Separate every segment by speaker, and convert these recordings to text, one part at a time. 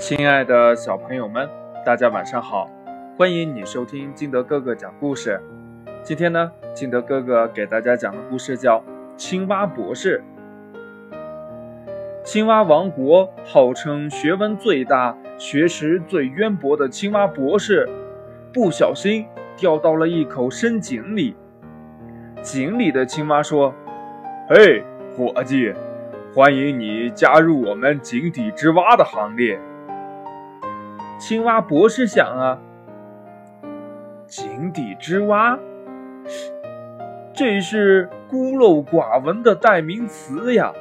Speaker 1: 亲爱的小朋友们，大家晚上好！欢迎你收听金德哥哥讲故事。今天呢，金德哥哥给大家讲的故事叫《青蛙博士》。青蛙王国号称学问最大、学识最渊博的青蛙博士，不小心掉到了一口深井里。井里的青蛙说：“
Speaker 2: 嘿，伙计，欢迎你加入我们井底之蛙的行列。”
Speaker 1: 青蛙博士想啊，井底之蛙，这是孤陋寡闻的代名词呀！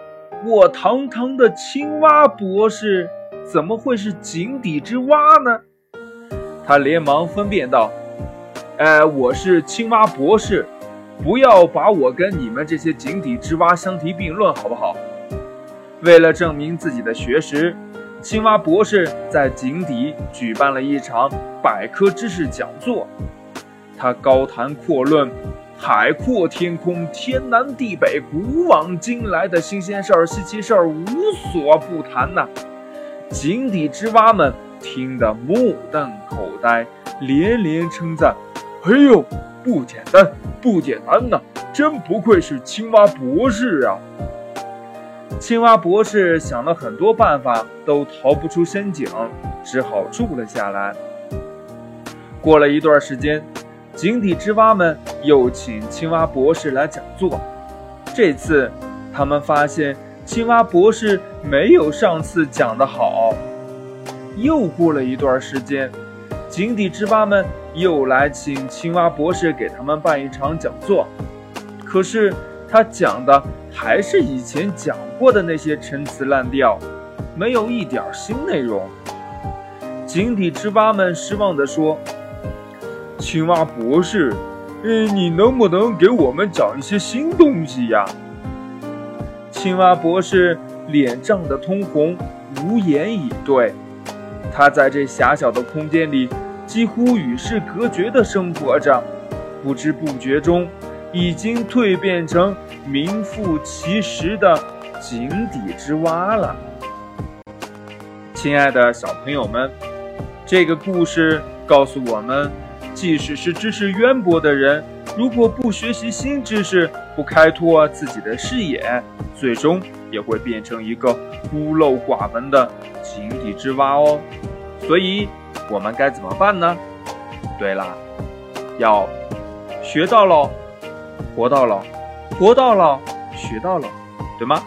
Speaker 1: 我堂堂的青蛙博士，怎么会是井底之蛙呢？他连忙分辨道：“哎，我是青蛙博士，不要把我跟你们这些井底之蛙相提并论，好不好？”为了证明自己的学识。青蛙博士在井底举办了一场百科知识讲座，他高谈阔论，海阔天空，天南地北，古往今来的新鲜事儿、稀奇事儿无所不谈呐。井底之蛙们听得目瞪口呆，连连称赞：“哎呦，不简单，不简单呐！真不愧是青蛙博士啊！”青蛙博士想了很多办法，都逃不出深井，只好住了下来。过了一段时间，井底之蛙们又请青蛙博士来讲座。这次，他们发现青蛙博士没有上次讲得好。又过了一段时间，井底之蛙们又来请青蛙博士给他们办一场讲座，可是他讲的。还是以前讲过的那些陈词滥调，没有一点新内容。井底之蛙们失望地说：“青蛙博士，嗯，你能不能给我们讲一些新东西呀？”青蛙博士脸涨得通红，无言以对。他在这狭小的空间里，几乎与世隔绝地生活着，不知不觉中。已经蜕变成名副其实的井底之蛙了。亲爱的小朋友们，这个故事告诉我们，即使是知识渊博的人，如果不学习新知识，不开拓自己的视野，最终也会变成一个孤陋寡闻的井底之蛙哦。所以，我们该怎么办呢？对了，要学到喽。活到老，活到老，学到老，对吗？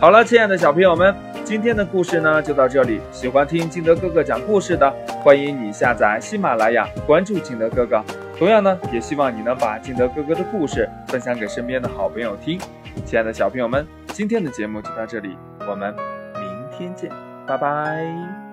Speaker 1: 好了，亲爱的小朋友们，今天的故事呢就到这里。喜欢听金德哥哥讲故事的，欢迎你下载喜马拉雅，关注金德哥哥。同样呢，也希望你能把金德哥哥的故事分享给身边的好朋友听。亲爱的小朋友们，今天的节目就到这里，我们明天见，拜拜。